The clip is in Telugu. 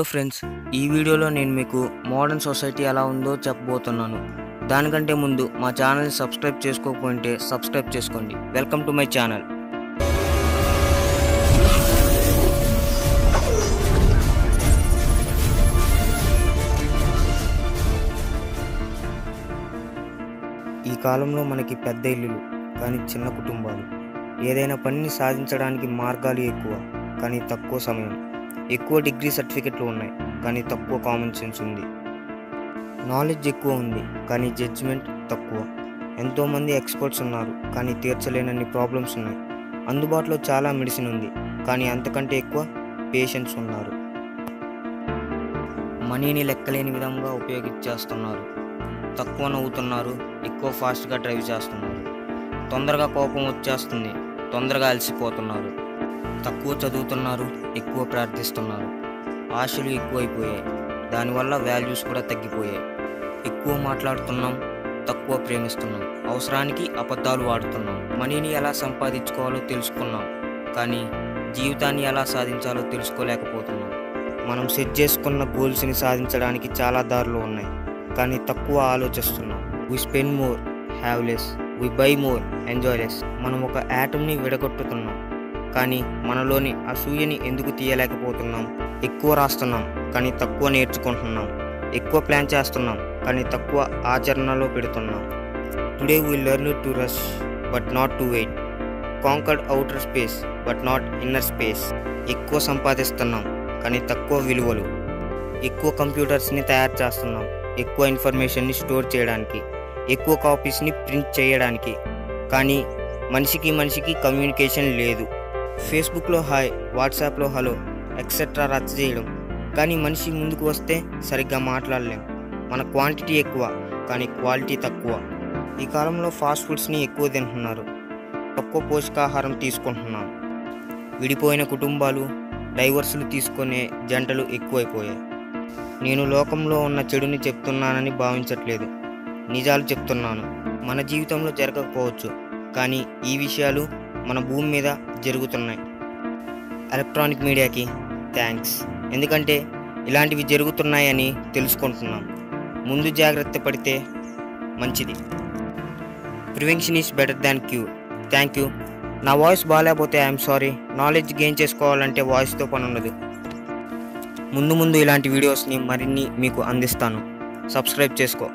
హలో ఫ్రెండ్స్ ఈ వీడియోలో నేను మీకు మోడర్న్ సొసైటీ ఎలా ఉందో చెప్పబోతున్నాను. దానికంటే ముందు మా ఛానల్ని సబ్స్క్రైబ్ చేసుకోకుంటే సబ్స్క్రైబ్ చేసుకోండి. వెల్కమ్ టు మై ఛానల్ ఈ కాలంలో మనకి పెద్ద ఇల్లులు కానీ చిన్న కుటుంబాలు. ఏదైనా పనిని సాధించడానికి మార్గాలు ఎక్కువ కానీ తక్కువ సమయం. ఎక్కువ డిగ్రీ సర్టిఫికెట్లు ఉన్నాయి కానీ తక్కువ కామన్ సెన్స్ ఉంది. నాలెడ్జ్ ఎక్కువ ఉంది కానీ జడ్జిమెంట్ తక్కువ. ఎంతోమంది ఎక్స్పర్ట్స్ ఉన్నారు కానీ తీర్చలేనన్ని ప్రాబ్లమ్స్ ఉన్నాయి. అందుబాటులో చాలా మెడిసిన్ ఉంది కానీ అంతకంటే ఎక్కువ పేషెంట్స్ ఉన్నారు. మనీని లెక్కలేని విధంగా ఉపయోగించేస్తున్నారు. తక్కువ నవ్వుతున్నారు ఎక్కువ ఫాస్ట్గా డ్రైవ్ చేస్తున్నారు. తొందరగా కోపం వచ్చేస్తుంది తొందరగా అలసిపోతున్నారు. తక్కువ చదువుతున్నారు ఎక్కువ ప్రార్థిస్తున్నారు. ఆశలు ఎక్కువైపోయాయి. దానివల్ల వాల్యూస్ కూడా తగ్గిపోయాయి. ఎక్కువ మాట్లాడుతున్నాం తక్కువ ప్రేమిస్తున్నాం. అవసరానికి అబద్ధాలు వాడుతున్నాం మనీని ఎలా సంపాదించుకోవాలో తెలుసుకున్నాం. కానీ జీవితాన్ని ఎలా సాధించాలో తెలుసుకోలేకపోతున్నాం. మనం సెట్ చేసుకున్న గోల్స్ని సాధించడానికి చాలా దారులు ఉన్నాయి. కానీ తక్కువ ఆలోచిస్తున్నాం. We spend more have less we buy more enjoy less మనం ఒక యాటమ్ని విడగొట్టుతున్నాం కానీ మనలోని అసూయని ఎందుకు తీయలేకపోతున్నాం? ఎక్కువ రాస్తున్నాం కానీ తక్కువ నేర్చుకుంటున్నాం. ఎక్కువ ప్లాన్ చేస్తున్నాం కానీ తక్కువ ఆచరణలో పెడుతున్నాం. Today we learn to rush but not to wait conquered outer space but not inner space ఎక్కువ సంపాదిస్తున్నాం కానీ తక్కువ విలువలు. ఎక్కువ కంప్యూటర్స్ని తయారు చేస్తున్నాం ఎక్కువ ఇన్ఫర్మేషన్ని స్టోర్ చేయడానికి. ఎక్కువ కాపీస్ని ప్రింట్ చేయడానికి. కానీ మనిషికి మనిషికి కమ్యూనికేషన్ లేదు. ఫేస్బుక్లో హాయ్ వాట్సాప్లో హలో ఎక్సెట్రా రచ్చ చేయడం. కానీ మనిషి ముందుకు వస్తే సరిగ్గా మాట్లాడలేం. మన క్వాంటిటీ ఎక్కువ కానీ క్వాలిటీ తక్కువ. ఈ కాలంలో ఫాస్ట్ ఫుడ్స్ని ఎక్కువ తింటున్నారు. తక్కువ పోషకాహారం తీసుకుంటున్నాం. విడిపోయిన కుటుంబాలు డైవర్సులు తీసుకునే జంటలు ఎక్కువైపోయాయి. నేను లోకంలో ఉన్న చెడుని చెప్తున్నానని భావించట్లేదు. నిజాలు చెప్తున్నాను. మన జీవితంలో జరగకపోవచ్చు. కానీ ఈ విషయాలు మన భూమి మీద జరుగుతున్నాయి. ఎలక్ట్రానిక్ మీడియాకి థ్యాంక్స్. ఎందుకంటే ఇలాంటివి జరుగుతున్నాయని తెలుసుకుంటున్నాం. ముందు జాగ్రత్త పడితే మంచిది. Prevention is better than cure. Thank you. నా వాయిస్ బాగాలేకపోతే ఐఎమ్ సారీ. నాలెడ్జ్ గెయిన్ చేసుకోవాలంటే వాయిస్తో పని ఉండదు. ముందు ముందు ఇలాంటి వీడియోస్ని మరిన్ని మీకు అందిస్తాను. సబ్స్క్రైబ్ చేసుకో.